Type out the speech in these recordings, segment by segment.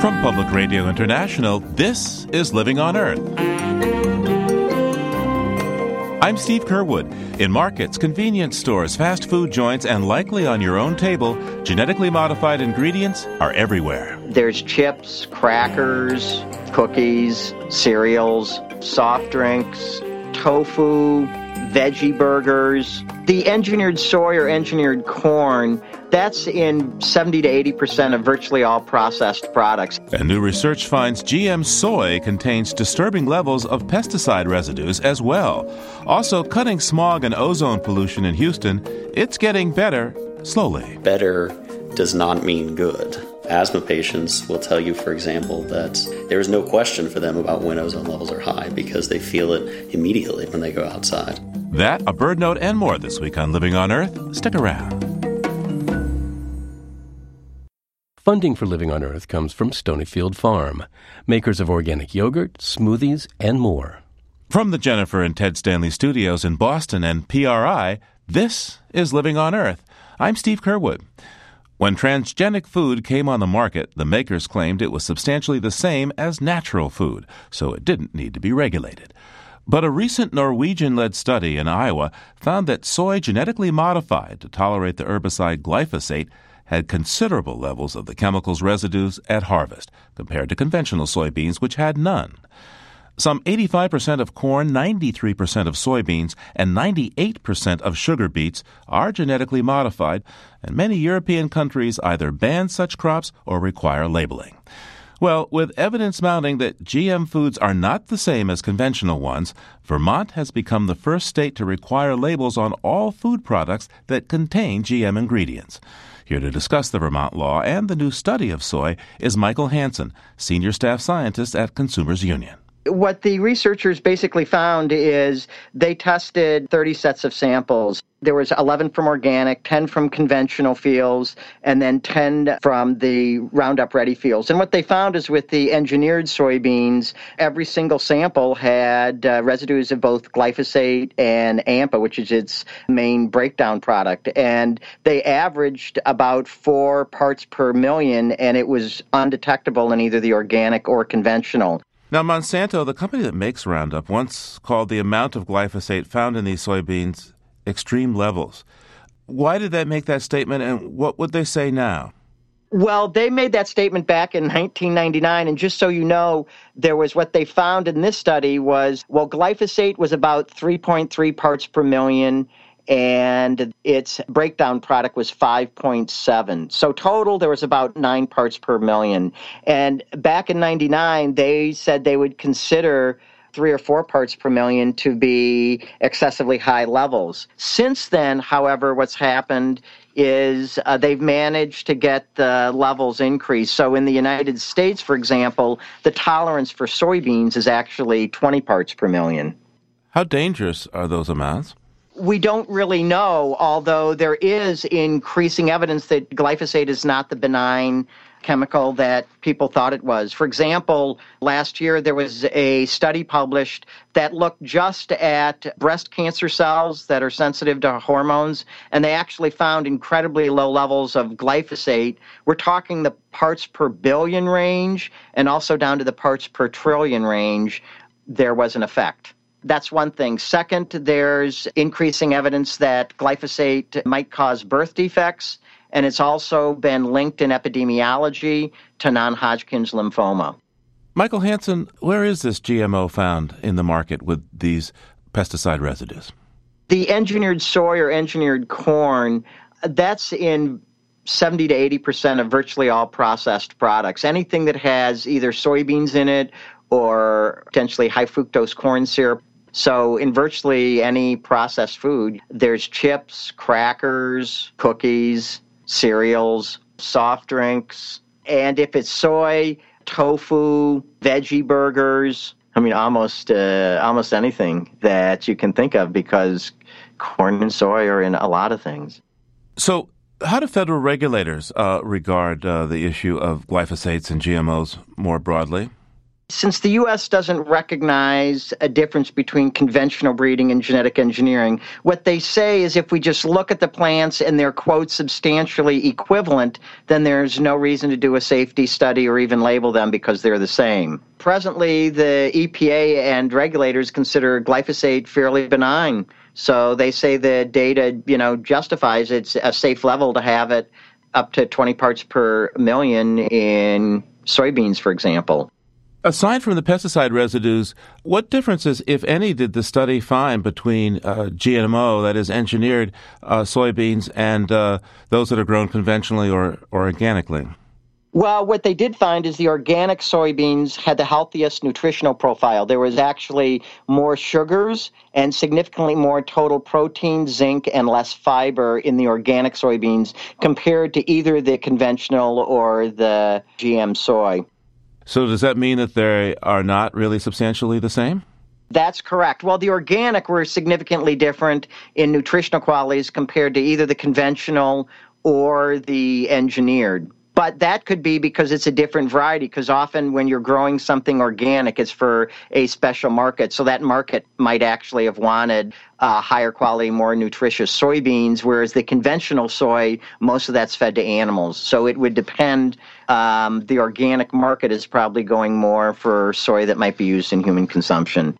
From Public Radio International, this is Living on Earth. I'm Steve Curwood. In markets, convenience stores, fast food joints, and likely on your own table, genetically modified ingredients are everywhere. There's chips, crackers, cookies, cereals, soft drinks, tofu, veggie burgers. The engineered soy or engineered corn, that's in 70 to 80% of virtually all processed products. And new research finds GM soy contains disturbing levels of pesticide residues as well. Also, cutting smog and ozone pollution in Houston, it's getting better slowly. Better does not mean good. Asthma patients will tell you, for example, that there is no question for them about when ozone levels are high because they feel it immediately when they go outside. That, a BirdNote, and more this week on Living on Earth. Stick around. Funding for Living on Earth comes from Stonyfield Farm, makers of organic yogurt, smoothies, and more. From the Jennifer and Ted Stanley studios in Boston and PRI, this is Living on Earth. I'm Steve Curwood. When transgenic food came on the market, the makers claimed it was substantially the same as natural food, so it didn't need to be regulated. But a recent Norwegian led study in Iowa found that soy genetically modified to tolerate the herbicide glyphosate had considerable levels of the chemical's residues at harvest compared to conventional soybeans, which had none. Some 85% of corn, 93% of soybeans, and 98% of sugar beets are genetically modified, and many European countries either ban such crops or require labeling. Well, with evidence mounting that GM foods are not the same as conventional ones, Vermont has become the first state to require labels on all food products that contain GM ingredients. Here to discuss the Vermont law and the new study of soy is Michael Hansen, Senior Staff Scientist at Consumers Union. What the researchers basically found is they tested 30 sets of samples. There was 11 from organic, 10 from conventional fields, and then 10 from the Roundup Ready fields. And what they found is with the engineered soybeans, every single sample had uh, residues of both glyphosate and AMPA, which is its main breakdown product. And they averaged about four parts per million, and it was undetectable in either the organic or conventional. Now, Monsanto, the company that makes Roundup, once called the amount of glyphosate found in these soybeans extreme levels. Why did they make that statement, and what would they say now? Well, they made that statement back in 1999, and just so you know, there was what they found in this study was well, glyphosate was about 3.3 parts per million, and its breakdown product was 5.7. So total there was about 9 parts per million. And back in 99 they said they would consider 3 or 4 parts per million to be excessively high levels. Since then, however, what's happened is uh, they've managed to get the levels increased. So in the United States, for example, the tolerance for soybeans is actually 20 parts per million. How dangerous are those amounts? We don't really know, although there is increasing evidence that glyphosate is not the benign chemical that people thought it was. For example, last year there was a study published that looked just at breast cancer cells that are sensitive to hormones, and they actually found incredibly low levels of glyphosate. We're talking the parts per billion range and also down to the parts per trillion range. There was an effect. That's one thing. Second, there's increasing evidence that glyphosate might cause birth defects, and it's also been linked in epidemiology to non Hodgkin's lymphoma. Michael Hansen, where is this GMO found in the market with these pesticide residues? The engineered soy or engineered corn, that's in 70 to 80% of virtually all processed products. Anything that has either soybeans in it or potentially high fructose corn syrup so, in virtually any processed food, there's chips, crackers, cookies, cereals, soft drinks, and if it's soy, tofu, veggie burgers. I mean, almost uh, almost anything that you can think of because corn and soy are in a lot of things. So, how do federal regulators uh, regard uh, the issue of glyphosates and GMOs more broadly? Since the U.S. doesn't recognize a difference between conventional breeding and genetic engineering, what they say is if we just look at the plants and they're, quote, substantially equivalent, then there's no reason to do a safety study or even label them because they're the same. Presently, the EPA and regulators consider glyphosate fairly benign. So they say the data, you know, justifies it's a safe level to have it up to 20 parts per million in soybeans, for example. Aside from the pesticide residues, what differences, if any, did the study find between uh, GMO, that is engineered uh, soybeans, and uh, those that are grown conventionally or, or organically? Well, what they did find is the organic soybeans had the healthiest nutritional profile. There was actually more sugars and significantly more total protein, zinc, and less fiber in the organic soybeans compared to either the conventional or the GM soy. So does that mean that they are not really substantially the same? That's correct. Well, the organic were significantly different in nutritional qualities compared to either the conventional or the engineered. But that could be because it's a different variety, because often when you're growing something organic, it's for a special market. So that market might actually have wanted uh, higher quality, more nutritious soybeans, whereas the conventional soy, most of that's fed to animals. So it would depend. Um, the organic market is probably going more for soy that might be used in human consumption.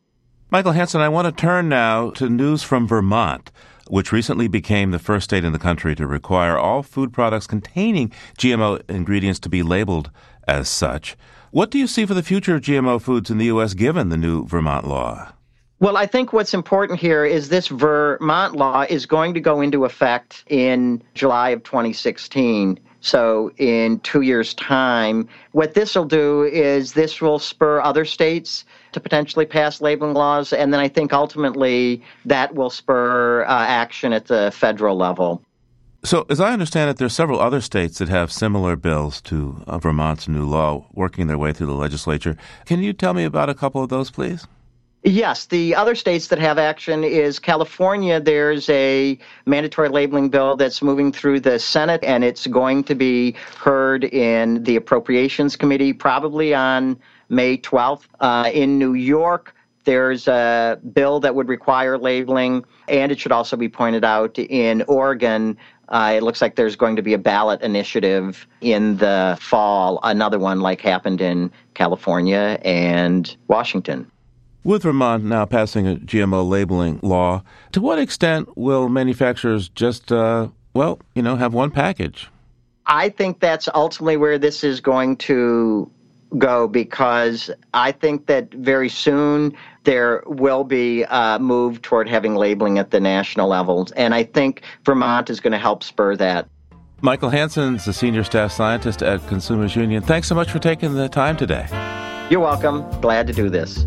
Michael Hansen, I want to turn now to news from Vermont which recently became the first state in the country to require all food products containing GMO ingredients to be labeled as such. What do you see for the future of GMO foods in the U.S. given the new Vermont law? Well, I think what's important here is this Vermont law is going to go into effect in July of 2016. So, in two years' time, what this will do is this will spur other states to potentially pass labeling laws, and then I think ultimately that will spur uh, action at the federal level. So, as I understand it, there are several other states that have similar bills to uh, Vermont's new law working their way through the legislature. Can you tell me about a couple of those, please? Yes, the other states that have action is California. There's a mandatory labeling bill that's moving through the Senate, and it's going to be heard in the Appropriations Committee probably on May 12th. Uh, in New York, there's a bill that would require labeling, and it should also be pointed out in Oregon. Uh, it looks like there's going to be a ballot initiative in the fall, another one like happened in California and Washington. With Vermont now passing a GMO labeling law, to what extent will manufacturers just, uh, well, you know, have one package? I think that's ultimately where this is going to go because I think that very soon there will be a move toward having labeling at the national levels. And I think Vermont is going to help spur that. Michael Hansen is the senior staff scientist at Consumers Union. Thanks so much for taking the time today. You're welcome. Glad to do this.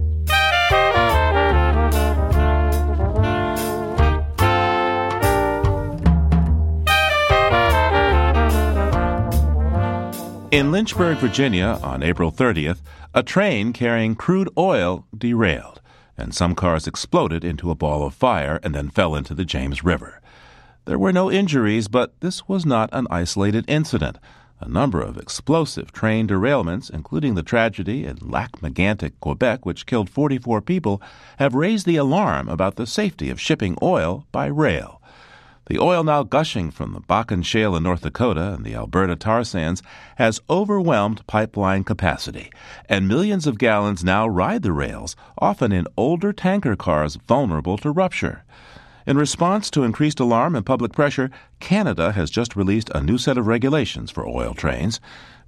In Lynchburg, Virginia, on April 30th, a train carrying crude oil derailed, and some cars exploded into a ball of fire and then fell into the James River. There were no injuries, but this was not an isolated incident. A number of explosive train derailments, including the tragedy in Lac-Mégantic, Quebec, which killed 44 people, have raised the alarm about the safety of shipping oil by rail. The oil now gushing from the Bakken Shale in North Dakota and the Alberta tar sands has overwhelmed pipeline capacity, and millions of gallons now ride the rails, often in older tanker cars vulnerable to rupture. In response to increased alarm and public pressure, Canada has just released a new set of regulations for oil trains.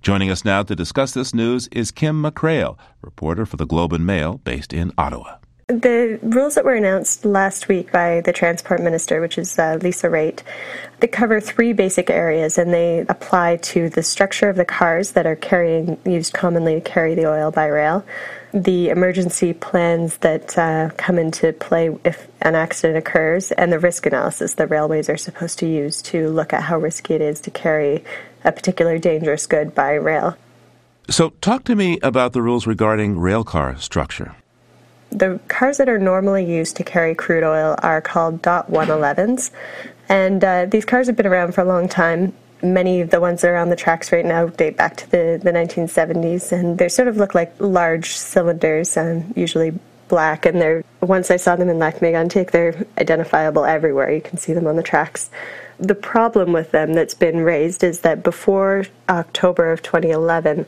Joining us now to discuss this news is Kim Mackrael, reporter for the Globe and Mail based in Ottawa. The rules that were announced last week by the Transport Minister, which is uh, Lisa Raitt, they cover three basic areas and they apply to the structure of the cars that are carrying, used commonly to carry the oil by rail, the emergency plans that uh, come into play if an accident occurs, and the risk analysis the railways are supposed to use to look at how risky it is to carry a particular dangerous good by rail. So, talk to me about the rules regarding railcar structure. The cars that are normally used to carry crude oil are called DOT 111s, and uh, these cars have been around for a long time. Many of the ones that are on the tracks right now date back to the, the 1970s, and they sort of look like large cylinders, um, usually black. And they're once I saw them in Lac Mégantic, they're identifiable everywhere. You can see them on the tracks. The problem with them that's been raised is that before October of 2011,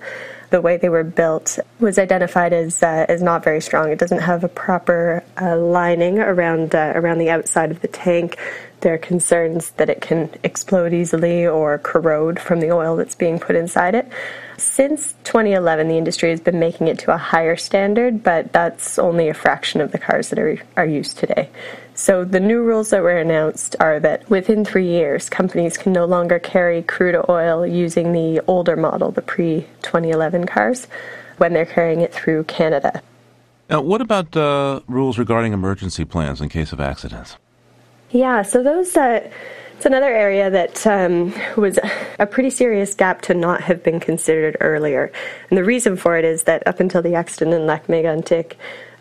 the way they were built was identified as uh, as not very strong. It doesn't have a proper uh, lining around uh, around the outside of the tank. There are concerns that it can explode easily or corrode from the oil that's being put inside it. Since 2011, the industry has been making it to a higher standard, but that's only a fraction of the cars that are, are used today. So the new rules that were announced are that within three years, companies can no longer carry crude oil using the older model, the pre 2011 cars, when they're carrying it through Canada. Now, what about uh, rules regarding emergency plans in case of accidents? Yeah, so those. Uh, it's another area that um, was a pretty serious gap to not have been considered earlier. And the reason for it is that up until the accident in Lac Mégantic,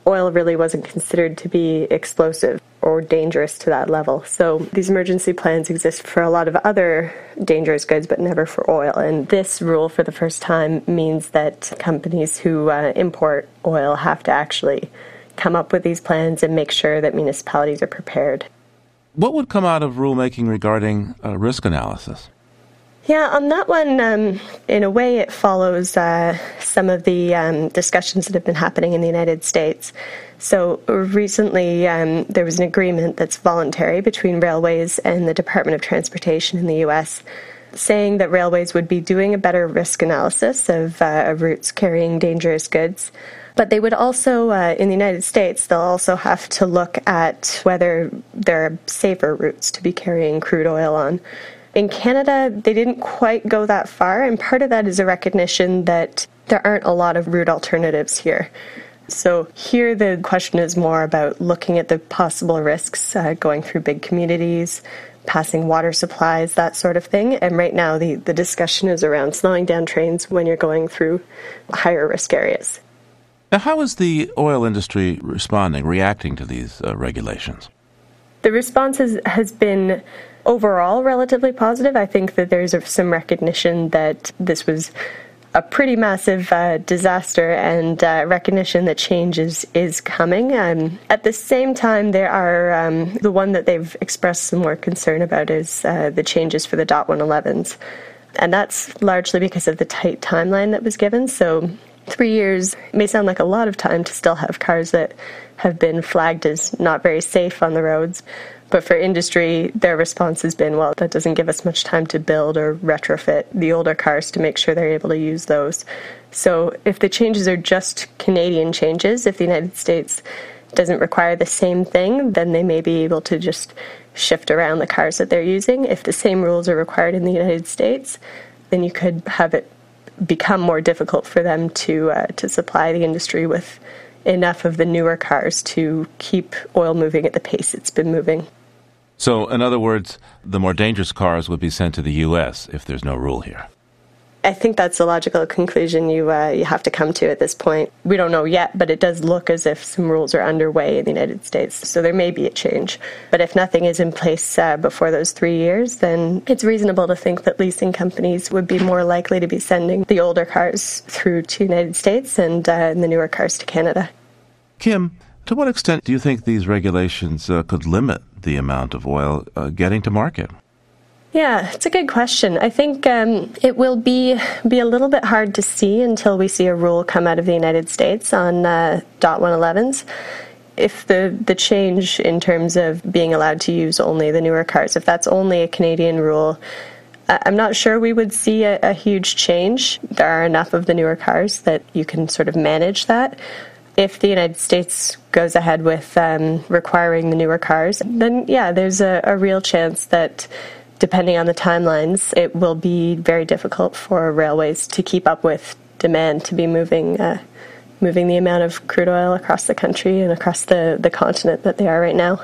oil really wasn't considered to be explosive or dangerous to that level. So these emergency plans exist for a lot of other dangerous goods, but never for oil. And this rule, for the first time, means that companies who uh, import oil have to actually come up with these plans and make sure that municipalities are prepared. What would come out of rulemaking regarding uh, risk analysis? Yeah, on that one, um, in a way, it follows uh, some of the um, discussions that have been happening in the United States. So recently, um, there was an agreement that's voluntary between railways and the Department of Transportation in the U.S. Saying that railways would be doing a better risk analysis of, uh, of routes carrying dangerous goods, but they would also, uh, in the United States, they'll also have to look at whether there are safer routes to be carrying crude oil on. In Canada, they didn't quite go that far, and part of that is a recognition that there aren't a lot of route alternatives here. So, here the question is more about looking at the possible risks uh, going through big communities, passing water supplies, that sort of thing. And right now, the, the discussion is around slowing down trains when you're going through higher risk areas. Now, how is the oil industry responding, reacting to these uh, regulations? The response has, has been overall relatively positive. I think that there's some recognition that this was a pretty massive uh, disaster and uh, recognition that change is, is coming. Um, at the same time, there are um, the one that they've expressed some more concern about is uh, the changes for the DOT 111s. And that's largely because of the tight timeline that was given. So three years may sound like a lot of time to still have cars that have been flagged as not very safe on the roads. But for industry, their response has been, well, that doesn't give us much time to build or retrofit the older cars to make sure they're able to use those. So if the changes are just Canadian changes, if the United States doesn't require the same thing, then they may be able to just shift around the cars that they're using. If the same rules are required in the United States, then you could have it become more difficult for them to uh, to supply the industry with enough of the newer cars to keep oil moving at the pace it's been moving. So, in other words, the more dangerous cars would be sent to the U.S. if there's no rule here. I think that's a logical conclusion you uh, you have to come to at this point. We don't know yet, but it does look as if some rules are underway in the United States, so there may be a change. But if nothing is in place uh, before those three years, then it's reasonable to think that leasing companies would be more likely to be sending the older cars through to the United States and, uh, and the newer cars to Canada. Kim, to what extent do you think these regulations uh, could limit the amount of oil uh, getting to market? Yeah, it's a good question. I think um, it will be be a little bit hard to see until we see a rule come out of the United States on uh, DOT 111s. If the, the change in terms of being allowed to use only the newer cars, if that's only a Canadian rule, I'm not sure we would see a, a huge change. There are enough of the newer cars that you can sort of manage that if the United States goes ahead with um, requiring the newer cars, then yeah, there's a, a, real chance that depending on the timelines, it will be very difficult for railways to keep up with demand to be moving uh, moving the amount of crude oil across the country and across the, the continent that they are right now.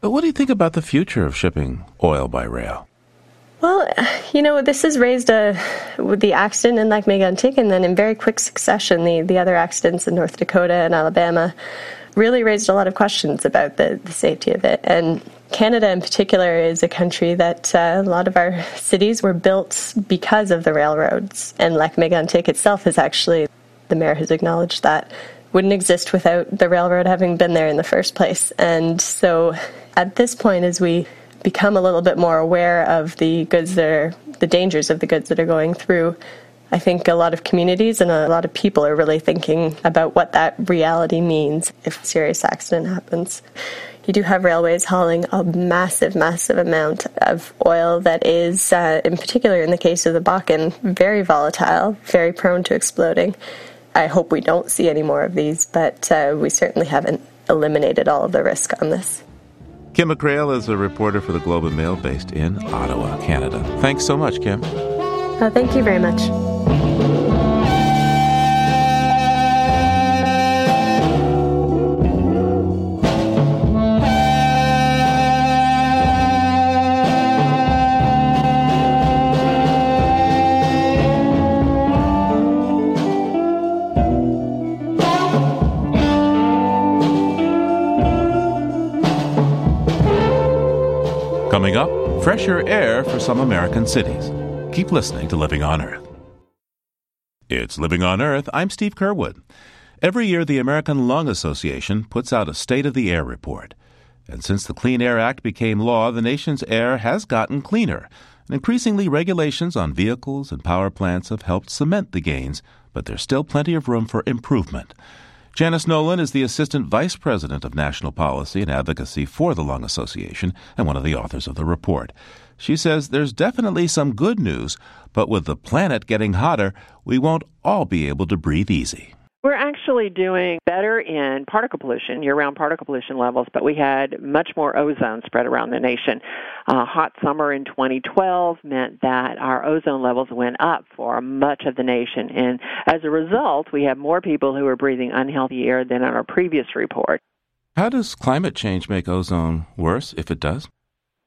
But what do you think about the future of shipping oil by rail? Well, you know, this has raised a with the accident in Lac Mégantic, and then in very quick succession, the the other accidents in North Dakota and Alabama really raised a lot of questions about the, the safety of it. And Canada, in particular, is a country that uh, a lot of our cities were built because of the railroads. And Lac Mégantic itself is actually, the mayor has acknowledged that, wouldn't exist without the railroad having been there in the first place. And so at this point, as we become a little bit more aware of the goods that are, the dangers of the goods that are going through, I think a lot of communities and a lot of people are really thinking about what that reality means if a serious accident happens. You do have railways hauling a massive, massive amount of oil that is, uh, in particular in the case of the Bakken, very volatile, very prone to exploding. I hope we don't see any more of these, but uh, we certainly haven't eliminated all of the risk on this. Kim Mackrael is a reporter for the Globe and Mail based in Ottawa, Canada. Thanks so much, Kim. Uh, thank you very much. Fresher air for some American cities. Keep listening to Living on Earth. It's Living on Earth. I'm Steve Curwood. Every year, the American Lung Association puts out a State of the Air report. And since the Clean Air Act became law, the nation's air has gotten cleaner. And increasingly, regulations on vehicles and power plants have helped cement the gains, but there's still plenty of room for improvement. Janice Nolen is the Assistant Vice President of National Policy and Advocacy for the Lung Association and one of the authors of the report. She says there's definitely some good news, but with the planet getting hotter, we won't all be able to breathe easy. We're actually doing better in particle pollution, year round particle pollution levels, but we had much more ozone spread around the nation. A hot summer in 2012 meant that our ozone levels went up for much of the nation. And as a result, we have more people who are breathing unhealthy air than in our previous report. How does climate change make ozone worse, if it does?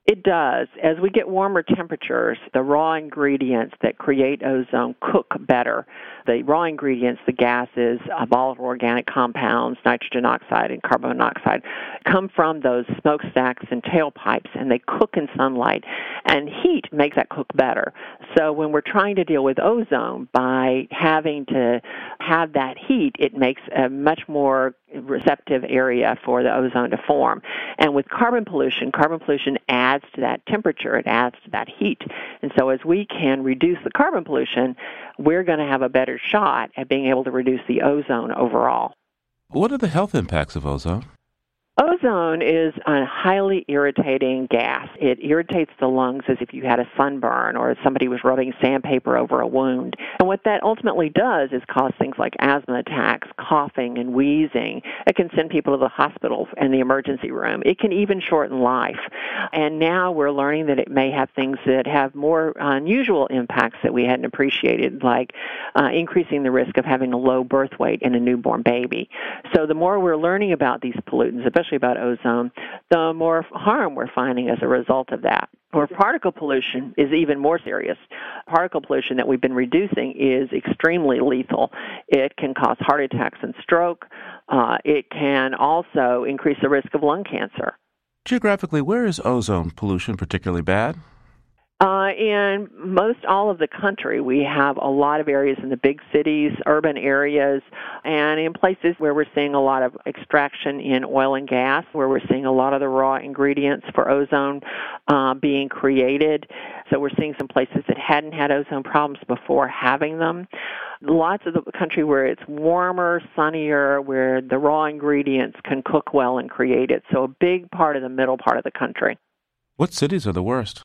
It does. As we get warmer temperatures, the raw ingredients that create ozone cook better. The raw ingredients, the gases, volatile organic compounds, nitrogen oxide and carbon monoxide, come from those smokestacks and tailpipes, and they cook in sunlight. And heat makes that cook better. So when we're trying to deal with ozone by having to have that heat, it makes a much more receptive area for the ozone to form. And with carbon pollution, carbon pollution adds to that temperature, it adds to that heat. And so as we can reduce the carbon pollution, we're going to have a better shot at being able to reduce the ozone overall. What are the health impacts of ozone? Ozone is a highly irritating gas. It irritates the lungs as if you had a sunburn or somebody was rubbing sandpaper over a wound. And what that ultimately does is cause things like asthma attacks, coughing, and wheezing. It can send people to the hospital and the emergency room. It can even shorten life. And now we're learning that it may have things that have more unusual impacts that we hadn't appreciated, like uh, increasing the risk of having a low birth weight in a newborn baby. So the more we're learning about these pollutants, especially about ozone, the more harm we're finding as a result of that. Or particle pollution is even more serious. Particle pollution that we've been reducing is extremely lethal. It can cause heart attacks and stroke. Uh, it can also increase the risk of lung cancer. Geographically, where is ozone pollution particularly bad? Uh, in most all of the country, we have a lot of areas in the big cities, urban areas, and in places where we're seeing a lot of extraction in oil and gas, where we're seeing a lot of the raw ingredients for ozone uh, being created. So we're seeing some places that hadn't had ozone problems before having them. Lots of the country where it's warmer, sunnier, where the raw ingredients can cook well and create it. So a big part of the middle part of the country. What cities are the worst?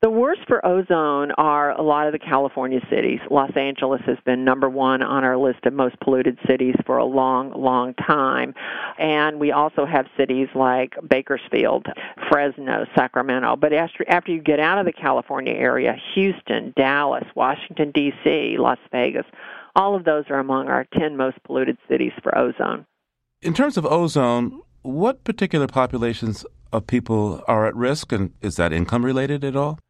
The worst for ozone are a lot of the California cities. Los Angeles has been number one on our list of most polluted cities for a long, long time. And we also have cities like Bakersfield, Fresno, Sacramento. But after, after you get out of the California area, Houston, Dallas, Washington, D.C., Las Vegas, all of those are among our 10 most polluted cities for ozone. In terms of ozone, what particular populations of people are at risk, and is that income related at all?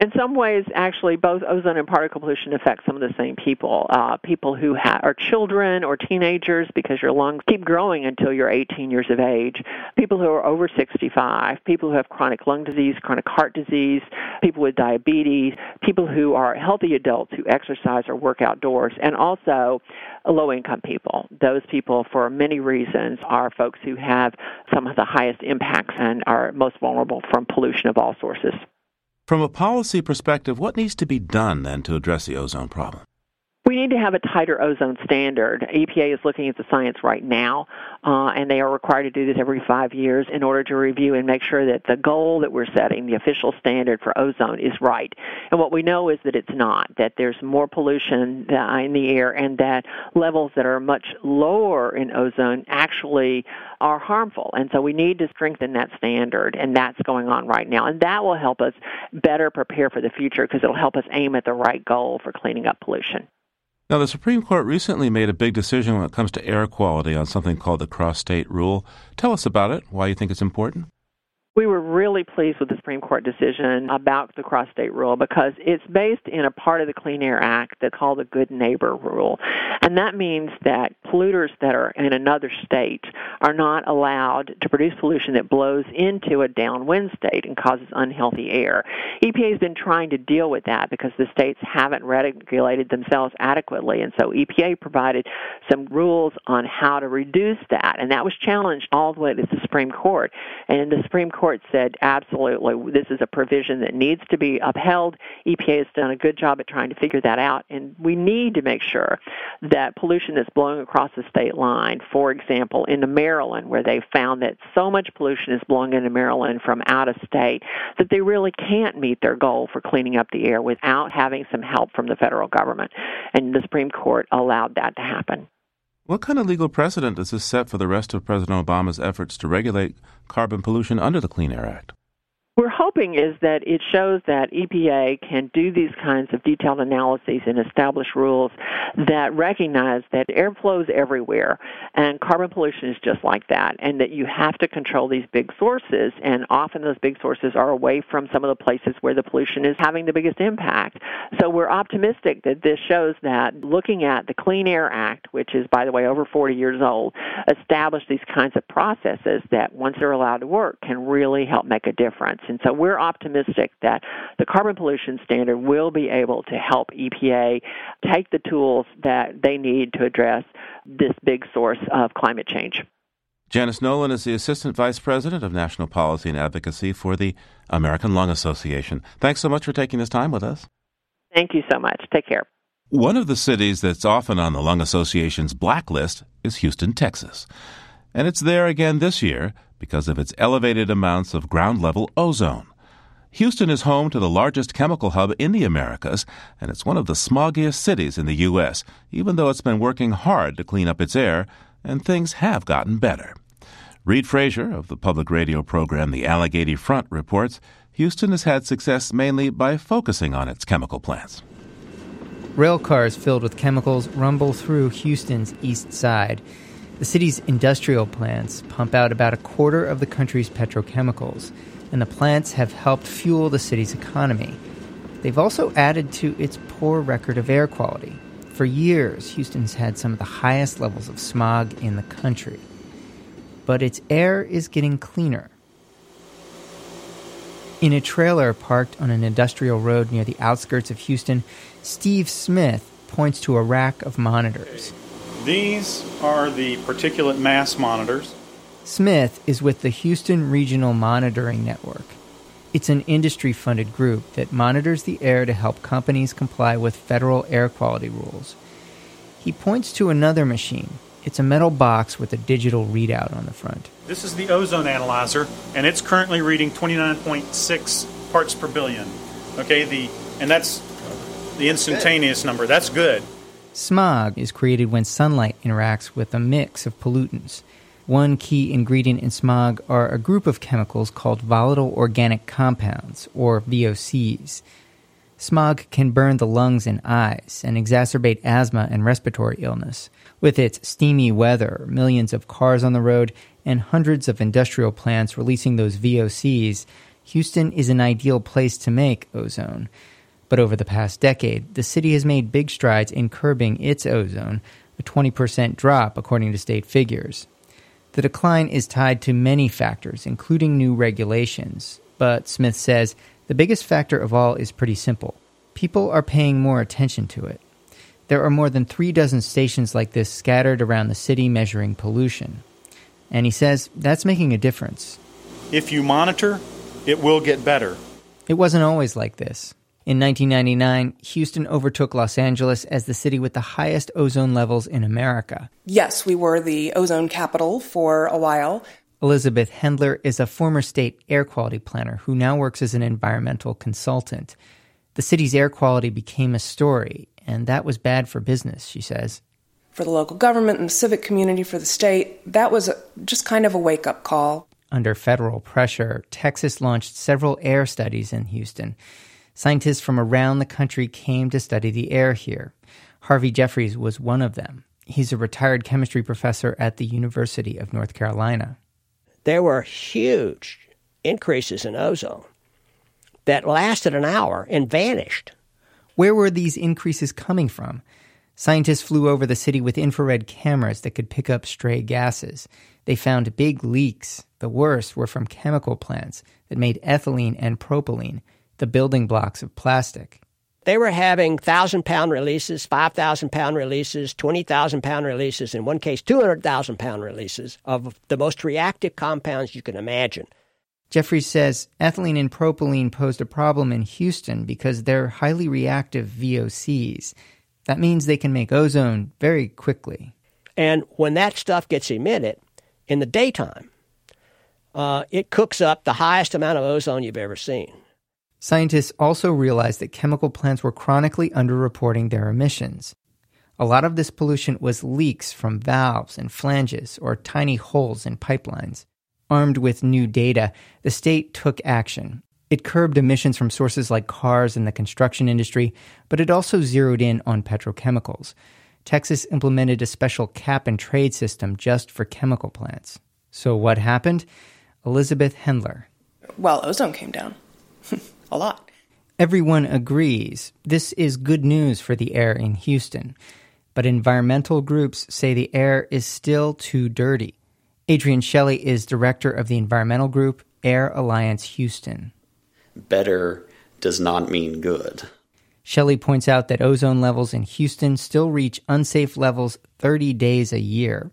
In some ways, actually, both ozone and particle pollution affect some of the same people. Uh, people who ha- are children or teenagers because your lungs keep growing until you're 18 years of age. People who are over 65. People who have chronic lung disease, chronic heart disease. People with diabetes. People who are healthy adults who exercise or work outdoors. And also low income people. Those people, for many reasons, are folks who have some of the highest impacts and are most vulnerable from pollution of all sources. From a policy perspective, what needs to be done then to address the ozone problem? We need to have a tighter ozone standard. EPA is looking at the science right now, uh, and they are required to do this every five years in order to review and make sure that the goal that we're setting, the official standard for ozone, is right. And what we know is that it's not, that there's more pollution in the air, and that levels that are much lower in ozone actually are harmful. And so we need to strengthen that standard, and that's going on right now. And that will help us better prepare for the future because it'll help us aim at the right goal for cleaning up pollution. Now, the Supreme Court recently made a big decision when it comes to air quality on something called the cross state rule. Tell us about it, why you think it's important. We were really pleased with the Supreme Court decision about the cross state rule because it's based in a part of the Clean Air Act that's called the Good Neighbor Rule. And that means that polluters that are in another state are not allowed to produce pollution that blows into a downwind state and causes unhealthy air. EPA has been trying to deal with that because the states haven't regulated themselves adequately. And so EPA provided some rules on how to reduce that. And that was challenged all the way to the Supreme Court. And the Supreme Court court said absolutely this is a provision that needs to be upheld. EPA has done a good job at trying to figure that out, and we need to make sure that pollution that's blowing across the state line, for example, into Maryland, where they found that so much pollution is blowing into Maryland from out of state that they really can't meet their goal for cleaning up the air without having some help from the federal government. And the Supreme Court allowed that to happen. What kind of legal precedent does this set for the rest of President Obama's efforts to regulate carbon pollution under the Clean Air Act? We're hoping is that it shows that EPA can do these kinds of detailed analyses and establish rules that recognize that air flows everywhere and carbon pollution is just like that and that you have to control these big sources and often those big sources are away from some of the places where the pollution is having the biggest impact. So we're optimistic that this shows that looking at the Clean Air Act, which is by the way over 40 years old, established these kinds of processes that once they're allowed to work can really help make a difference. And so we're optimistic that the carbon pollution standard will be able to help EPA take the tools that they need to address this big source of climate change. Janice Nolen is the Assistant Vice President of National Policy and Advocacy for the American Lung Association. Thanks so much for taking this time with us. Thank you so much. Take care. One of the cities that's often on the Lung Association's blacklist is Houston, Texas. And it's there again this year because of its elevated amounts of ground level ozone. Houston is home to the largest chemical hub in the Americas, and it's one of the smoggiest cities in the U.S., even though it's been working hard to clean up its air, and things have gotten better. Reid Frazier of the public radio program The Allegheny Front reports Houston has had success mainly by focusing on its chemical plants. Rail cars filled with chemicals rumble through Houston's east side. The city's industrial plants pump out about a quarter of the country's petrochemicals, and the plants have helped fuel the city's economy. They've also added to its poor record of air quality. For years, Houston's had some of the highest levels of smog in the country. But its air is getting cleaner. In a trailer parked on an industrial road near the outskirts of Houston, Steve Smith points to a rack of monitors. These are the particulate mass monitors. Smith is with the Houston Regional Monitoring Network. It's an industry funded group that monitors the air to help companies comply with federal air quality rules. He points to another machine. It's a metal box with a digital readout on the front. This is the ozone analyzer, and it's currently reading 29.6 parts per billion. Okay, the and that's the instantaneous number. That's good. Smog is created when sunlight interacts with a mix of pollutants. One key ingredient in smog are a group of chemicals called volatile organic compounds, or VOCs. Smog can burn the lungs and eyes and exacerbate asthma and respiratory illness. With its steamy weather, millions of cars on the road, and hundreds of industrial plants releasing those VOCs, Houston is an ideal place to make ozone. But over the past decade, the city has made big strides in curbing its ozone, a 20% drop according to state figures. The decline is tied to many factors, including new regulations. But Smith says the biggest factor of all is pretty simple people are paying more attention to it. There are more than three dozen stations like this scattered around the city measuring pollution. And he says that's making a difference. If you monitor, it will get better. It wasn't always like this. In 1999, Houston overtook Los Angeles as the city with the highest ozone levels in America. Yes, we were the ozone capital for a while. Elizabeth Hendler is a former state air quality planner who now works as an environmental consultant. The city's air quality became a story, and that was bad for business, she says. For the local government and the civic community, for the state, that was just kind of a wake up call. Under federal pressure, Texas launched several air studies in Houston. Scientists from around the country came to study the air here. Harvey Jeffries was one of them. He's a retired chemistry professor at the University of North Carolina. There were huge increases in ozone that lasted an hour and vanished. Where were these increases coming from? Scientists flew over the city with infrared cameras that could pick up stray gases. They found big leaks. The worst were from chemical plants that made ethylene and propylene, the building blocks of plastic. They were having 1,000 pound releases, 5,000 pound releases, 20,000 pound releases, in one case, 200,000 pound releases of the most reactive compounds you can imagine. Jeffries says ethylene and propylene posed a problem in Houston because they're highly reactive VOCs. That means they can make ozone very quickly. And when that stuff gets emitted in the daytime, uh, it cooks up the highest amount of ozone you've ever seen. Scientists also realized that chemical plants were chronically underreporting their emissions. A lot of this pollution was leaks from valves and flanges or tiny holes in pipelines. Armed with new data, the state took action. It curbed emissions from sources like cars and the construction industry, but it also zeroed in on petrochemicals. Texas implemented a special cap and trade system just for chemical plants. So, what happened? Elizabeth Hendler. Well, ozone came down a lot. Everyone agrees this is good news for the air in Houston, but environmental groups say the air is still too dirty. Adrian Shelley is director of the environmental group Air Alliance Houston. Better does not mean good. Shelley points out that ozone levels in Houston still reach unsafe levels 30 days a year.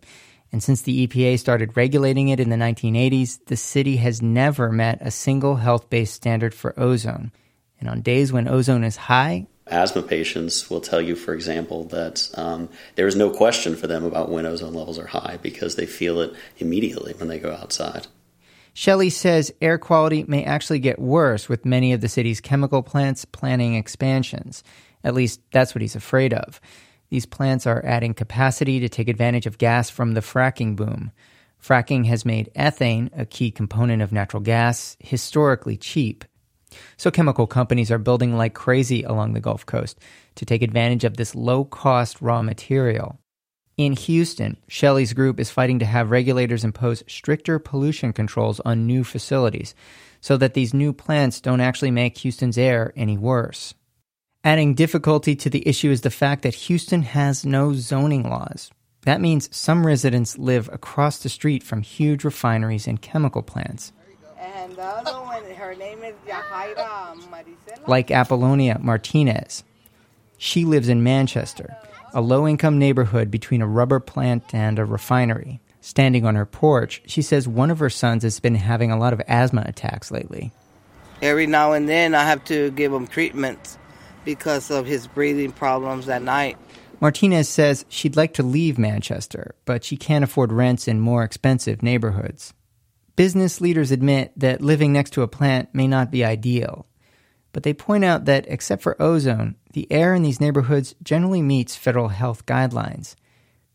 And since the EPA started regulating it in the 1980s, the city has never met a single health based standard for ozone. And on days when ozone is high, asthma patients will tell you, for example, that um, there is no question for them about when ozone levels are high because they feel it immediately when they go outside. Shelley says air quality may actually get worse with many of the city's chemical plants planning expansions. At least that's what he's afraid of. These plants are adding capacity to take advantage of gas from the fracking boom. Fracking has made ethane, a key component of natural gas, historically cheap. So chemical companies are building like crazy along the Gulf Coast to take advantage of this low cost raw material. In Houston, Shelley's group is fighting to have regulators impose stricter pollution controls on new facilities so that these new plants don't actually make Houston's air any worse. Adding difficulty to the issue is the fact that Houston has no zoning laws. That means some residents live across the street from huge refineries and chemical plants. And the other one, her name is Yahaira Maricela. Like Apollonia Martinez. She lives in Manchester, a low income neighborhood between a rubber plant and a refinery. Standing on her porch, she says one of her sons has been having a lot of asthma attacks lately. Every now and then, I have to give him treatments because of his breathing problems at night. Martinez says she'd like to leave Manchester, but she can't afford rents in more expensive neighborhoods. Business leaders admit that living next to a plant may not be ideal, but they point out that except for ozone, the air in these neighborhoods generally meets federal health guidelines.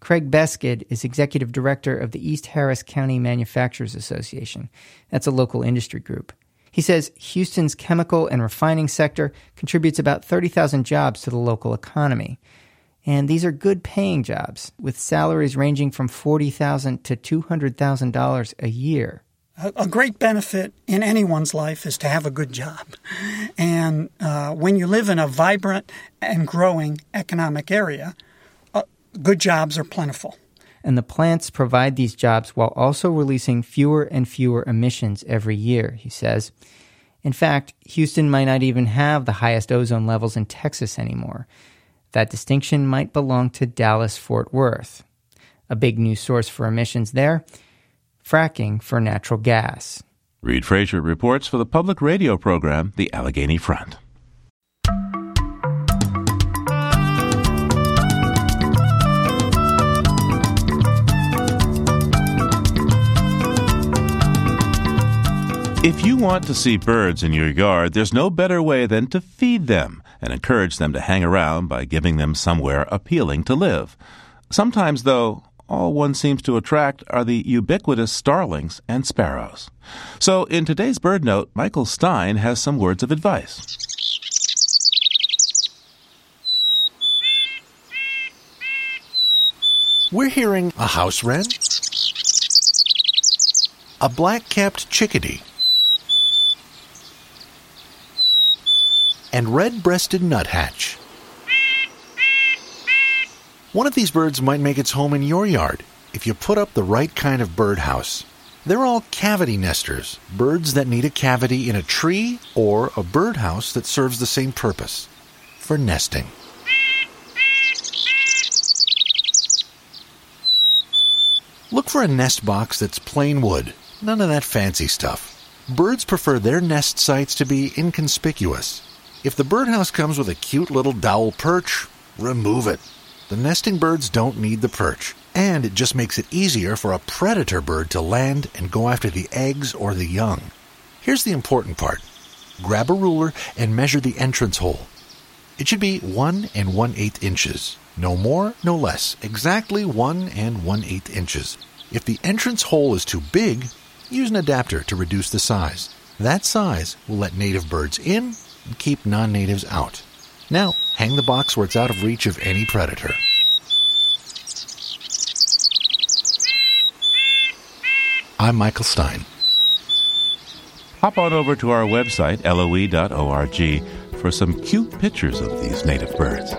Craig Beskid is executive director of the East Harris County Manufacturers Association. That's a local industry group. He says Houston's chemical and refining sector contributes about 30,000 jobs to the local economy. And these are good paying jobs with salaries ranging from 40,000 to $200,000 a year. a great benefit in anyone's life is to have a good job. And uh, when you live in a vibrant and growing economic area, uh, good jobs are plentiful. And the plants provide these jobs while also releasing fewer and fewer emissions every year, he says. In fact, Houston might not even have the highest ozone levels in Texas anymore. That distinction might belong to Dallas Fort Worth. A big new source for emissions there fracking for natural gas. Reid Frazier reports for the public radio program, The Allegheny Front. If you want to see birds in your yard, there's no better way than to feed them and encourage them to hang around by giving them somewhere appealing to live. Sometimes, though, all one seems to attract are the ubiquitous starlings and sparrows. So, in today's BirdNote, Michael Stein has some words of advice. We're hearing a house wren, a black capped chickadee, and red breasted nuthatch. One of these birds might make its home in your yard if you put up the right kind of birdhouse. They're all cavity nesters, birds that need a cavity in a tree or a birdhouse that serves the same purpose for nesting. Look for a nest box that's plain wood, none of that fancy stuff. Birds prefer their nest sites to be inconspicuous. If the birdhouse comes with a cute little dowel perch, remove it. The nesting birds don't need the perch, and it just makes it easier for a predator bird to land and go after the eggs or the young. Here's the important part grab a ruler and measure the entrance hole. It should be 1 and 1 8 inches. No more, no less. Exactly 1 and 1 8 inches. If the entrance hole is too big, use an adapter to reduce the size. That size will let native birds in and keep non natives out. Now, hang the box where it's out of reach of any predator. I'm Michael Stein. Hop on over to our website, loe.org, for some cute pictures of these native birds.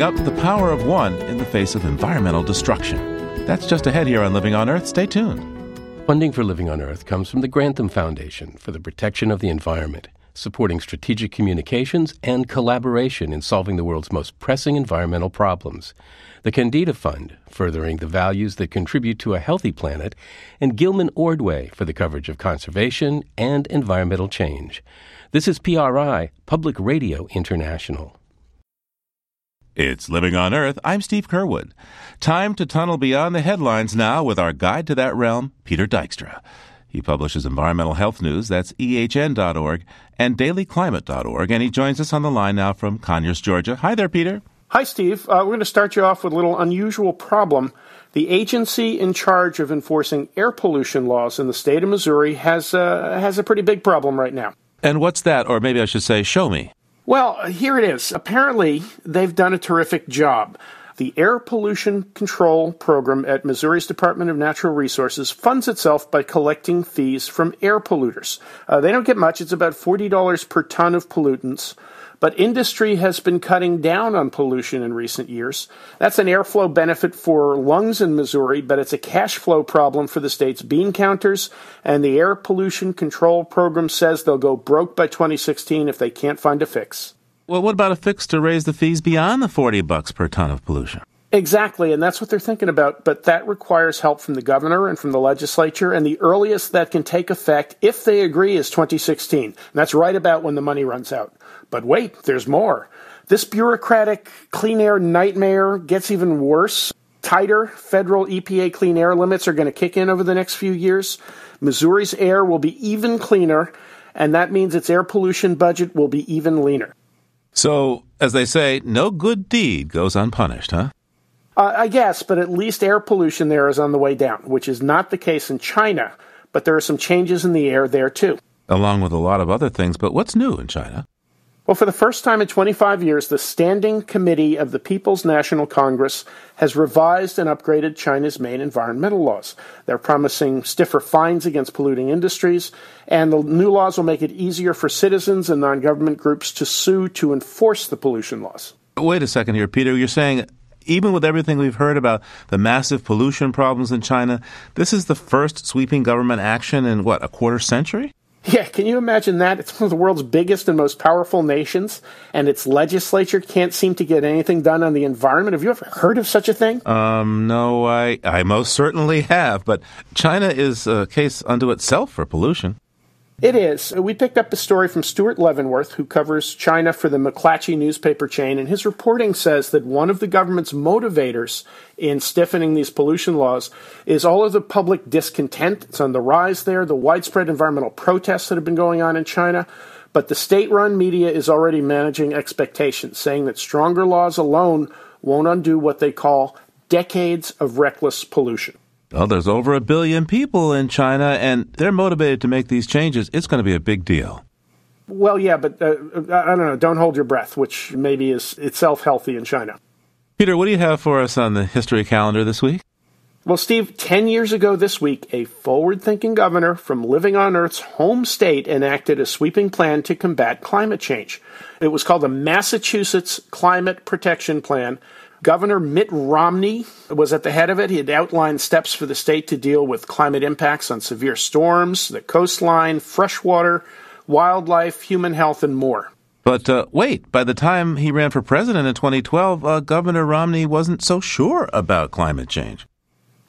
Coming up, the power of one in the face of environmental destruction. That's just ahead here on Living on Earth. Stay tuned. Funding for Living on Earth comes from the Grantham Foundation for the Protection of the Environment, supporting strategic communications and collaboration in solving the world's most pressing environmental problems. The Kendeda Fund, furthering the values that contribute to a healthy planet, and Gilman Ordway for the coverage of conservation and environmental change. This is PRI, Public Radio International. It's Living on Earth. I'm Steve Curwood. Time to tunnel beyond the headlines now with our guide to that realm, Peter Dykstra. He publishes environmental health news, that's ehn.org, and dailyclimate.org, and he joins us on the line now from Conyers, Georgia. Hi there, Peter. Hi, Steve. Uh, we're going to start you off with a little unusual problem. The agency in charge of enforcing air pollution laws in the state of Missouri has, uh, has a pretty big problem right now. And what's that? Or maybe I should say, show me. Well, here it is. Apparently, they've done a terrific job. The Air Pollution Control Program at Missouri's Department of Natural Resources funds itself by collecting fees from air polluters. Uh, they don't get much, it's about $40 per ton of pollutants. But industry has been cutting down on pollution in recent years. That's an airflow benefit for lungs in Missouri, but it's a cash flow problem for the state's bean counters. And the Air Pollution Control Program says they'll go broke by 2016 if they can't find a fix. Well, what about a fix to raise the fees beyond the 40 bucks per ton of pollution? Exactly, and that's what they're thinking about. But that requires help from the governor and from the legislature, and the earliest that can take effect, if they agree, is 2016. And that's right about when the money runs out. But wait, there's more. This bureaucratic clean air nightmare gets even worse. Tighter federal EPA clean air limits are going to kick in over the next few years. Missouri's air will be even cleaner, and that means its air pollution budget will be even leaner. So, as they say, no good deed goes unpunished, huh? Uh, I guess, but at least air pollution there is on the way down, which is not the case in China, but there are some changes in the air there too. Along with a lot of other things, but what's new in China? Well, for the first time in 25 years, the Standing Committee of the People's National Congress has revised and upgraded China's main environmental laws. They're promising stiffer fines against polluting industries, and the new laws will make it easier for citizens and non government groups to sue to enforce the pollution laws. Wait a second here, Peter. You're saying even with everything we've heard about the massive pollution problems in China, this is the first sweeping government action in what, a quarter century? Yeah, can you imagine that? It's one of the world's biggest and most powerful nations, and its legislature can't seem to get anything done on the environment. Have you ever heard of such a thing? Um, no, I, I most certainly have, but China is a case unto itself for pollution. It is. Uh, we picked up a story from Stuart Leavenworth, who covers China for the McClatchy newspaper chain, and his reporting says that one of the government's motivators in stiffening these pollution laws is all of the public discontent. It's on the rise there, the widespread environmental protests that have been going on in China. But the state run media is already managing expectations, saying that stronger laws alone won't undo what they call decades of reckless pollution. Well, there's over a billion people in China, and they're motivated to make these changes. It's going to be a big deal. Well, yeah, but uh, I don't know. Don't hold your breath, which maybe is itself healthy in China. Peter, what do you have for us on the history calendar this week? Well, Steve, 10 years ago this week, a forward thinking governor from Living on Earth's home state enacted a sweeping plan to combat climate change. It was called the Massachusetts Climate Protection Plan, Governor Mitt Romney was at the head of it. He had outlined steps for the state to deal with climate impacts on severe storms, the coastline, freshwater, wildlife, human health, and more. But uh, wait, by the time he ran for president in 2012, uh, Governor Romney wasn't so sure about climate change.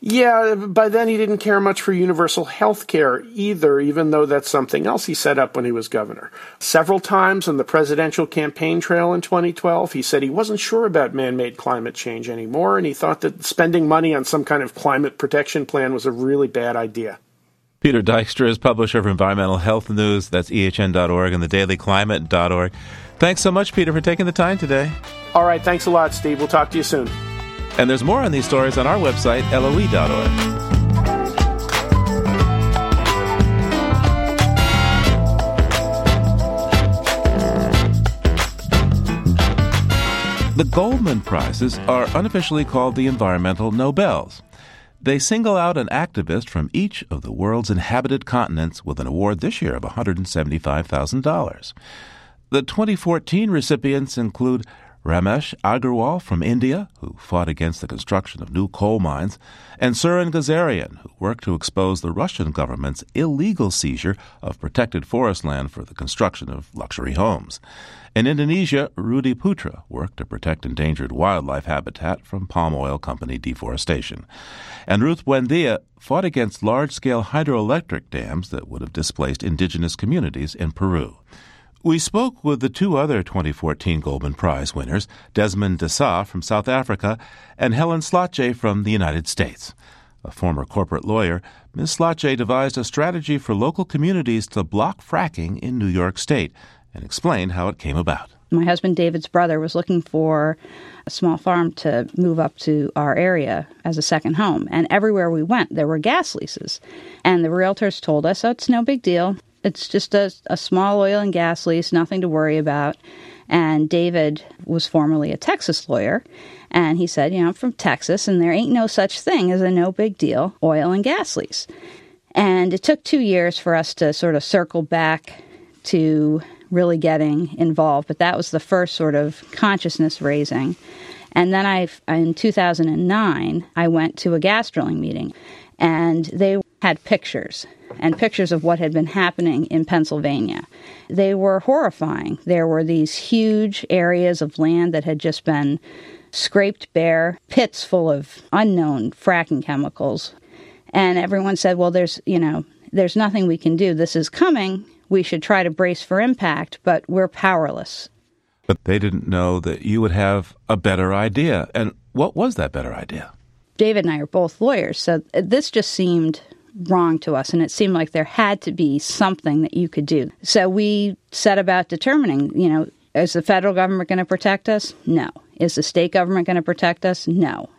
Yeah, by then he didn't care much for universal health care either, even though that's something else he set up when he was governor. Several times on the presidential campaign trail in 2012, he said he wasn't sure about man made climate change anymore, and he thought that spending money on some kind of climate protection plan was a really bad idea. Peter Dykstra is publisher of Environmental Health News. That's ehn.org and thedailyclimate.org. Thanks so much, Peter, for taking the time today. All right, thanks a lot, Steve. We'll talk to you soon. And there's more on these stories on our website, loe.org. The Goldman Prizes are unofficially called the Environmental Nobels. They single out an activist from each of the world's inhabited continents with an award this year of $175,000. The 2014 recipients include Ramesh Agrawal from India, who fought against the construction of new coal mines, and Suren Gazaryan, who worked to expose the Russian government's illegal seizure of protected forest land for the construction of luxury homes. In Indonesia, Rudi Putra worked to protect endangered wildlife habitat from palm oil company deforestation. And Ruth Buendia fought against large scale hydroelectric dams that would have displaced indigenous communities in Peru. We spoke with the two other 2014 Goldman Prize winners, Desmond D'Sa from South Africa and Helen Slottje from the United States. A former corporate lawyer, Ms. Slottje devised a strategy for local communities to block fracking in New York State and explained how it came about. My husband David's brother was looking for a small farm to move up to our area as a second home. And everywhere we went, there were gas leases. And the realtors told us, oh, it's no big deal. It's just a, a small oil and gas lease, nothing to worry about. And David was formerly a Texas lawyer. And he said, You know, I'm from Texas, and there ain't no such thing as a no big deal oil and gas lease. And it took two years for us to sort of circle back to really getting involved. But that was the first sort of consciousness raising. And then I, in 2009, I went to a gas drilling meeting, and they had pictures and pictures of what had been happening in Pennsylvania. They were horrifying. There were these huge areas of land that had just been scraped bare, pits full of unknown fracking chemicals. And everyone said, well, there's, you know, there's nothing we can do. This is coming. We should try to brace for impact, but we're powerless. But they didn't know that you would have a better idea. And what was that better idea? David and I are both lawyers, so this just seemed wrong to us, and it seemed like there had to be something that you could do. So we set about determining, you know, is the federal government going to protect us? No. Is the state government going to protect us? No.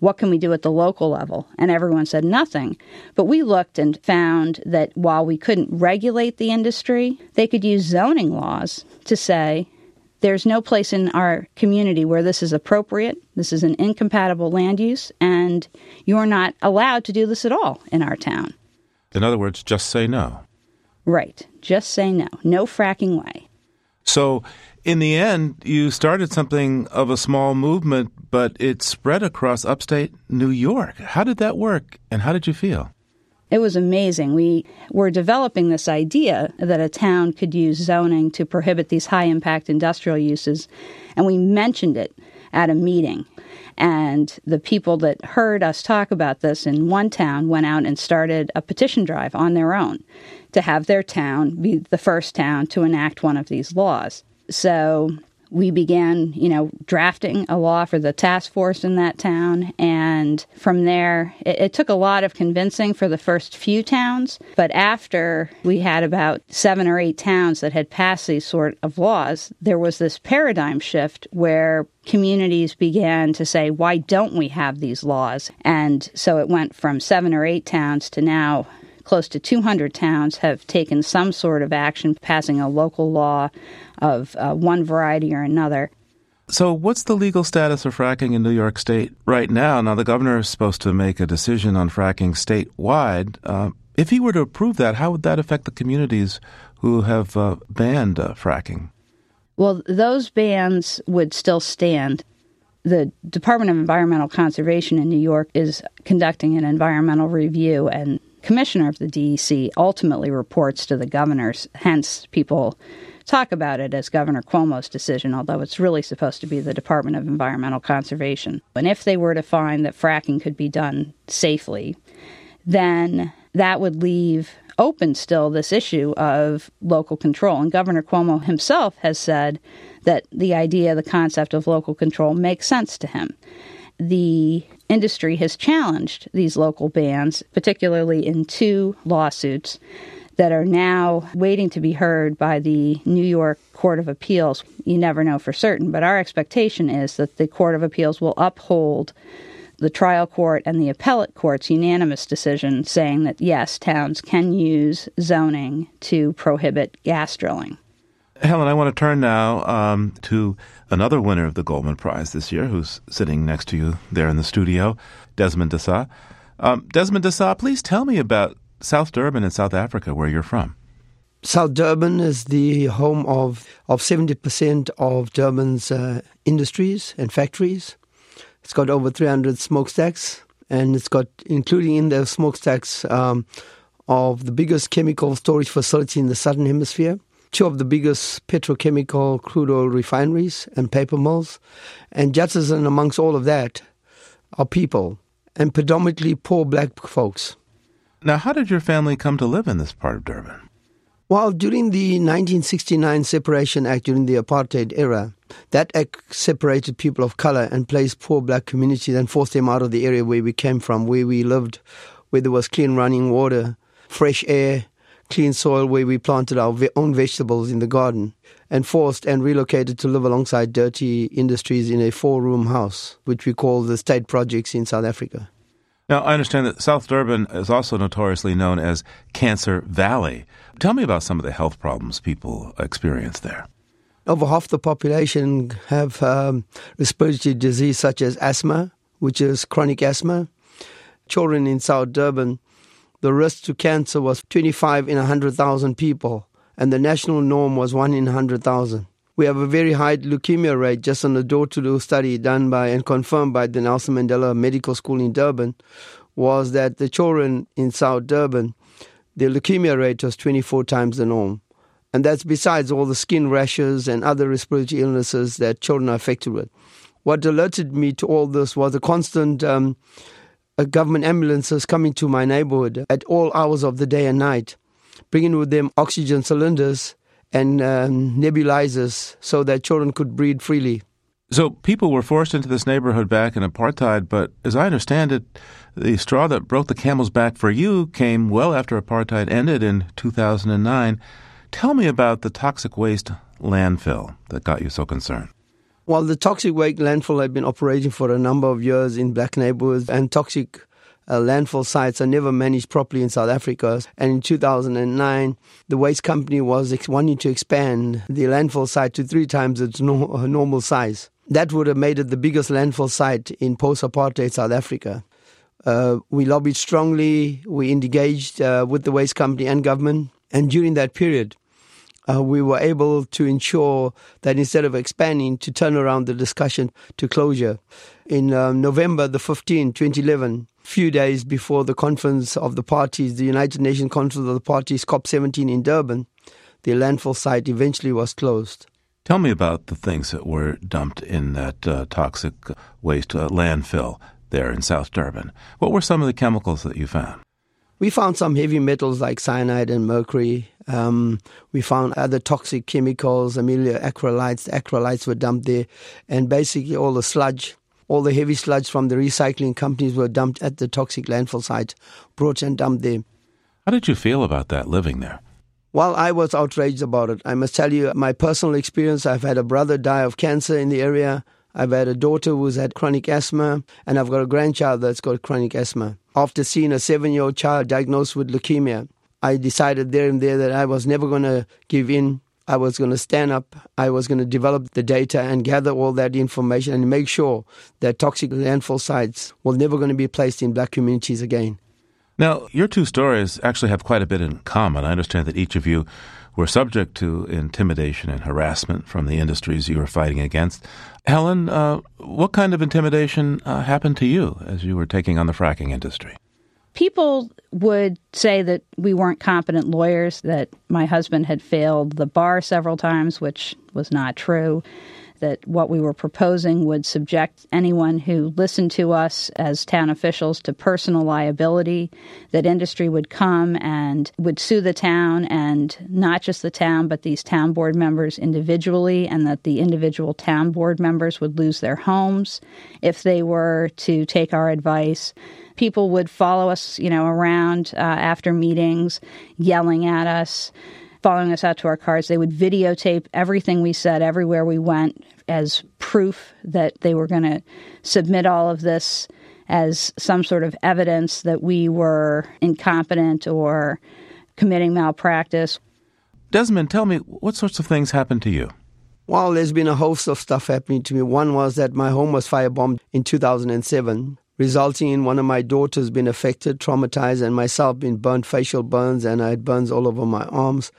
What can we do at the local level? And everyone said nothing. But we looked and found that while we couldn't regulate the industry, they could use zoning laws to say, there's no place in our community where this is appropriate. This is an incompatible land use, and you're not allowed to do this at all in our town. In other words, just say no. Right. Just say no. No fracking way. So, in the end, you started something of a small movement, but it spread across upstate New York. How did that work, and how did you feel? It was amazing. We were developing this idea that a town could use zoning to prohibit these high impact industrial uses, and we mentioned it at a meeting. And the people that heard us talk about this in one town went out and started a petition drive on their own to have their town be the first town to enact one of these laws. So we began, you know, drafting a law for the task force in that town. And from there, it, it, took a lot of convincing for the first few towns. But after we had about seven or eight towns that had passed these sort of laws, there was this paradigm shift where communities began to say, why don't we have these laws? And so it went from seven or eight towns to now close to 200 towns have taken some sort of action, passing a local law of uh, one variety or another. So, what's the legal status of fracking in New York State right now? Now, the governor is supposed to make a decision on fracking statewide. Uh, if he were to approve that, how would that affect the communities who have uh, banned uh, fracking? Well, those bans would still stand. The Department of Environmental Conservation in New York is conducting an environmental review, and commissioner of the DEC ultimately reports to the governors. Hence, people talk about it as Governor Cuomo's decision, although it's really supposed to be the Department of Environmental Conservation. And if they were to find that fracking could be done safely, then that would leave open still this issue of local control. And Governor Cuomo himself has said that the idea, the concept of local control makes sense to him. The industry has challenged these local bans, particularly in two lawsuits that are now waiting to be heard by the New York Court of Appeals. You never know for certain, but our expectation is that the Court of Appeals will uphold the trial court and the appellate court's unanimous decision saying that yes, towns can use zoning to prohibit gas drilling. Helen, I want to turn now um, to another winner of the Goldman Prize this year, who's sitting next to you there in the studio, Desmond D'Sa. Um, Desmond D'Sa, please tell me about South Durban in South Africa, where you're from. South Durban is the home of, of 70% of Durban's uh, industries and factories. It's got over 300 smokestacks, and it's got, including in the smokestacks, um, of the biggest chemical storage facility in the southern hemisphere, two of the biggest petrochemical crude oil refineries and paper mills, and just as amongst all of that are people, and predominantly poor black folks. Now, how did your family come to live in this part of Durban? Well, during the 1969 Separation Act, during the apartheid era, that act separated people of color and placed poor black communities and forced them out of the area where we came from, where we lived, where there was clean running water, fresh air, clean soil, where we planted our own vegetables in the garden, and forced and relocated to live alongside dirty industries in a four room house, which we call the state projects in South Africa. Now, I understand that South Durban is also notoriously known as Cancer Valley. Tell me about some of the health problems people experience there. Over half the population have um, respiratory disease such as asthma, which is chronic asthma. Children in South Durban, the risk to cancer was 25 in 100,000 people, and the national norm was 1 in 100,000. We have a very high leukemia rate just on the door to door study done by and confirmed by the Nelson Mandela Medical School in Durban was that the children in South Durban, their leukemia rate was 24 times the norm. And that's besides all the skin rashes and other respiratory illnesses that children are affected with. What alerted me to all this was the constant um, government ambulances coming to my neighborhood at all hours of the day and night, bringing with them oxygen cylinders and um, nebulizers so that children could breathe freely. So people were forced into this neighborhood back in apartheid, but as I understand it, the straw that broke the camel's back for you came well after apartheid ended in 2009. Tell me about the toxic waste landfill that got you so concerned. Well, the toxic waste landfill had been operating for a number of years in black neighborhoods, and toxic uh, landfill sites are never managed properly in South Africa. And in 2009, the waste company was ex- wanting to expand the landfill site to three times its no- uh, normal size. That would have made it the biggest landfill site in post apartheid South Africa. Uh, we lobbied strongly, we engaged uh, with the waste company and government, and during that period, uh, we were able to ensure that instead of expanding, to turn around the discussion to closure. In um, November the 15th, 2011, few days before the conference of the parties, the United Nations Conference of the Parties, COP17 in Durban, the landfill site eventually was closed. Tell me about the things that were dumped in that uh, toxic waste uh, landfill there in South Durban. What were some of the chemicals that you found? We found some heavy metals like cyanide and mercury. Um, we found other toxic chemicals, amelia acrylates. The acrylates were dumped there, and basically all the sludge all the heavy sludge from the recycling companies were dumped at the toxic landfill site, brought and dumped there. How did you feel about that living there? Well, I was outraged about it. I must tell you my personal experience. I've had a brother die of cancer in the area. I've had a daughter who's had chronic asthma, and I've got a grandchild that's got chronic asthma. After seeing a seven year old child diagnosed with leukemia, I decided there and there that I was never going to give in. I was going to stand up, I was going to develop the data and gather all that information and make sure that toxic landfill sites will never going to be placed in black communities again. Now, your two stories actually have quite a bit in common. I understand that each of you were subject to intimidation and harassment from the industries you were fighting against. Helen, uh, what kind of intimidation uh, happened to you as you were taking on the fracking industry? people would say that we weren't competent lawyers, that my husband had failed the bar several times, which was not true, that what we were proposing would subject anyone who listened to us as town officials to personal liability, that industry would come and would sue the town and not just the town, but these town board members individually, and that the individual town board members would lose their homes if they were to take our advice. People would follow us, you know, around uh, after meetings, yelling at us, following us out to our cars. They would videotape everything we said everywhere we went as proof that they were going to submit all of this as some sort of evidence that we were incompetent or committing malpractice. Desmond, tell me what sorts of things happened to you? Well, there's been a host of stuff happening to me. One was that my home was firebombed in 2007 resulting in one of my daughters being affected, traumatized, and myself being burnt facial burns, and I had burns all over my arms.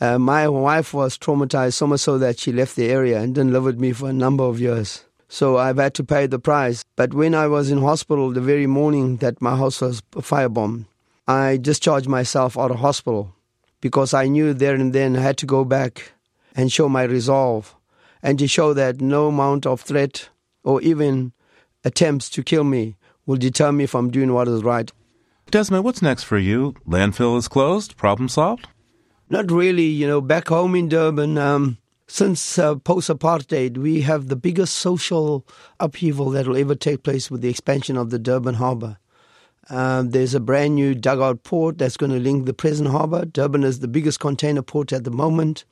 Uh, my wife was traumatized so much so that she left the area and didn't live with me for a number of years. So I've had to pay the price. But when I was in hospital the very morning that my house was firebombed, I discharged myself out of hospital because I knew there and then I had to go back and show my resolve and to show that no amount of threat or even attempts to kill me will deter me from doing what is right. Desmond, what's next for you? Landfill is closed? Problem solved? Not really. You know, back home in Durban, um, since uh, post apartheid, we have the biggest social upheaval that will ever take place with the expansion of the Durban harbour. Um, there's a brand new dugout port that's going to link the present harbour. Durban is the biggest container port at the moment,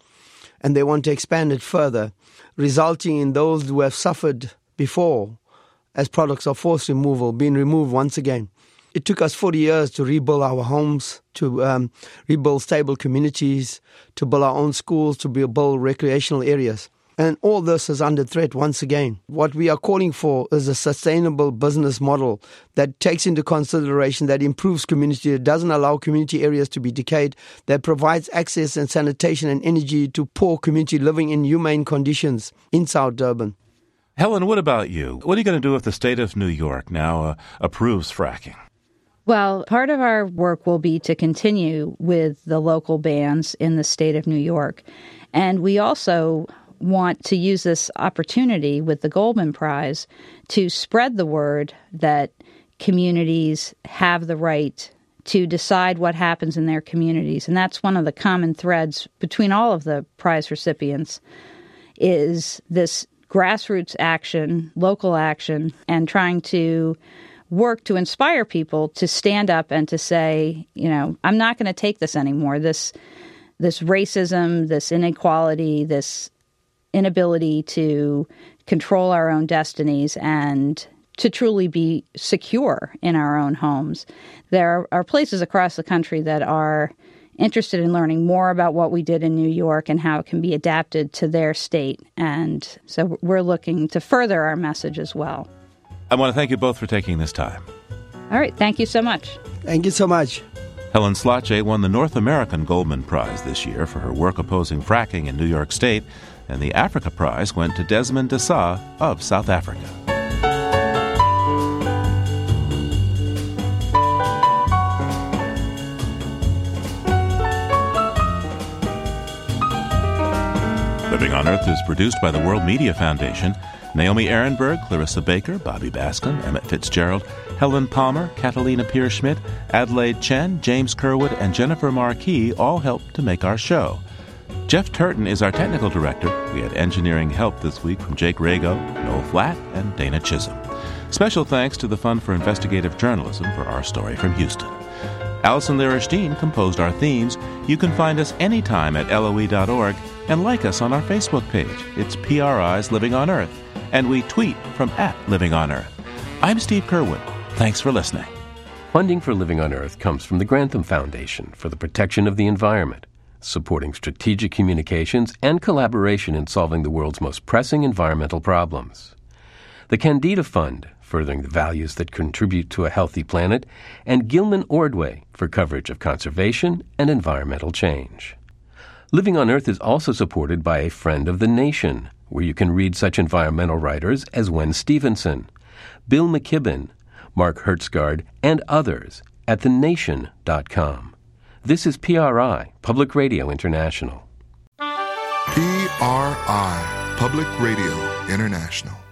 and they want to expand it further, resulting in those who have suffered before as products of forced removal being removed once again. It took us 40 years to rebuild our homes, to um, rebuild stable communities, to build our own schools, to build recreational areas. And all this is under threat once again. What we are calling for is a sustainable business model that takes into consideration that improves community, that doesn't allow community areas to be decayed, that provides access and sanitation and energy to poor community living in humane conditions in South Durban. Helen, what about you? What are you going to do if the state of New York now uh, approves fracking? Well, part of our work will be to continue with the local bans in the state of New York. And we also want to use this opportunity with the Goldman Prize to spread the word that communities have the right to decide what happens in their communities. And that's one of the common threads between all of the prize recipients is this grassroots action, local action, and trying to work to inspire people to stand up and to say, you know, I'm not going to take this anymore. This this racism, this inequality, this inability to control our own destinies and to truly be secure in our own homes. There are places across the country that are interested in learning more about what we did in New York and how it can be adapted to their state. And so we're looking to further our message as well. I want to thank you both for taking this time. All right. Thank you so much. Thank you so much. Helen Slottje won the North American Goldman Prize this year for her work opposing fracking in New York State, and the Africa Prize went to Desmond D'Sa of South Africa. Living on Earth is produced by the World Media Foundation. Naomi Arenberg, Clarissa Baker, Bobby Bascomb, Emmett Fitzgerald, Helen Palmer, Catalina Pierce Schmidt, Adelaide Chen, James Curwood, and Jennifer Marquis all helped to make our show. Jeff Turton is our technical director. We had engineering help this week from Jake Rago, Noel Flatt, and Dana Chisholm. Special thanks to the Fund for Investigative Journalism for our story from Houston. Allison Lirish composed our themes. You can find us anytime at loe.org and like us on our Facebook page. It's PRI's Living on Earth, and we tweet from at Living on Earth. I'm Steve Curwood. Thanks for listening. Funding for Living on Earth comes from the Grantham Foundation for the Protection of the Environment, supporting strategic communications and collaboration in solving the world's most pressing environmental problems. The Kendeda Fund, furthering the values that contribute to a healthy planet, and Gilman Ordway for coverage of conservation and environmental change. Living on Earth is also supported by a Friend of the Nation, where you can read such environmental writers as Wen Stephenson, Bill McKibben, Mark Hertsgaard, and others at thenation.com. This is PRI, Public Radio International. PRI, Public Radio International.